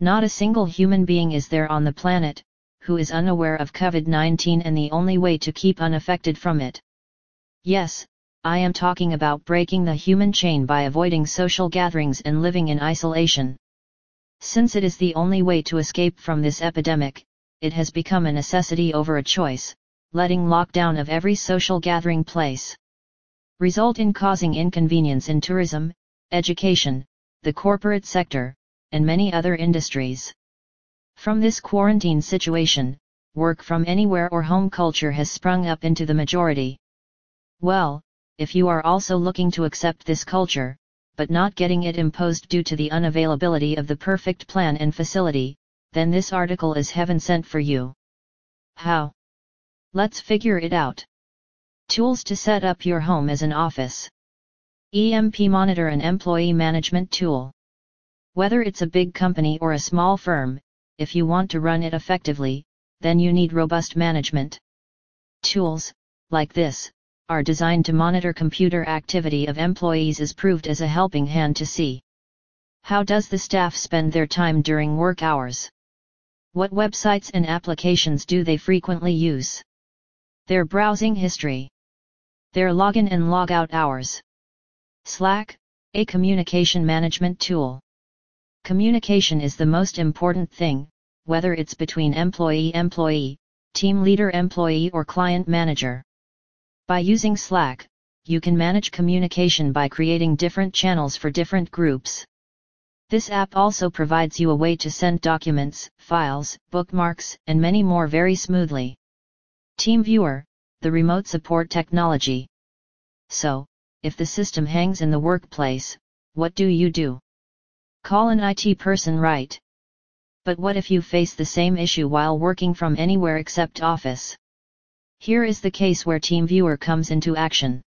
Not a single human being is there on the planet, who is unaware of COVID-19 and the only way to keep unaffected from it. Yes, I am talking about breaking the human chain by avoiding social gatherings and living in isolation. Since it is the only way to escape from this epidemic, it has become a necessity over a choice, letting lockdown of every social gathering place result in causing inconvenience in tourism, education, the corporate sector, and many other industries. From this quarantine situation, work from anywhere or home culture has sprung up into the majority. Well, if you are also looking to accept this culture, but not getting it imposed due to the unavailability of the perfect plan and facility, then this article is heaven sent for you. How? Let's figure it out. Tools to set up your home as an office. EMP Monitor an employee management tool. Whether it's a big company or a small firm, if you want to run it effectively, then you need robust management. Tools, like this, are designed to monitor computer activity of employees is proved as a helping hand to see. How does the staff spend their time during work hours? What websites and applications do they frequently use? Their browsing history. Their login and logout hours. Slack, a communication management tool. Communication is the most important thing, whether it's between employee-employee, team leader-employee or client-manager. By using Slack, you can manage communication by creating different channels for different groups. This app also provides you a way to send documents, files, bookmarks, and many more very smoothly. TeamViewer, the remote support technology. So, if the system hangs in the workplace, what do you do? Call an IT person right? But what if you face the same issue while working from anywhere except office? Here is the case where TeamViewer comes into action.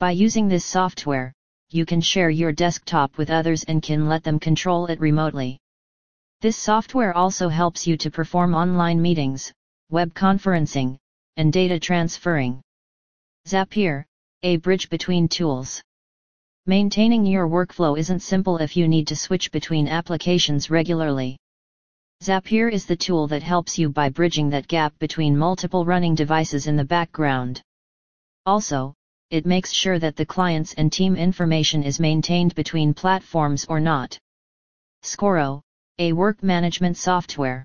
By using this software, you can share your desktop with others and can let them control it remotely. This software also helps you to perform online meetings, web conferencing, and data transferring. Zapier, a bridge between tools. Maintaining your workflow isn't simple if you need to switch between applications regularly. Zapier is the tool that helps you by bridging that gap between multiple running devices in the background. Also, it makes sure that the clients and team information is maintained between platforms or not. Scoro, a work management software.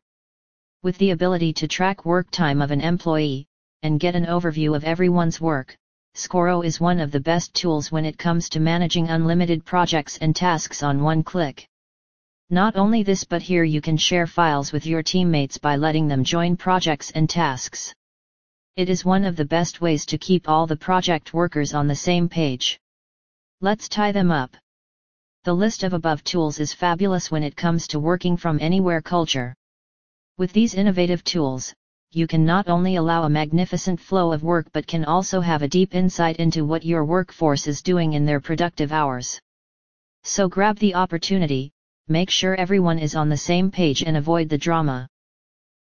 With the ability to track work time of an employee, and get an overview of everyone's work, Scoro is one of the best tools when it comes to managing unlimited projects and tasks on one click. Not only this but here you can share files with your teammates by letting them join projects and tasks. It is one of the best ways to keep all the project workers on the same page. Let's tie them up. The list of above tools is fabulous when it comes to working from anywhere culture. With these innovative tools, you can not only allow a magnificent flow of work but can also have a deep insight into what your workforce is doing in their productive hours. So grab the opportunity, make sure everyone is on the same page and avoid the drama.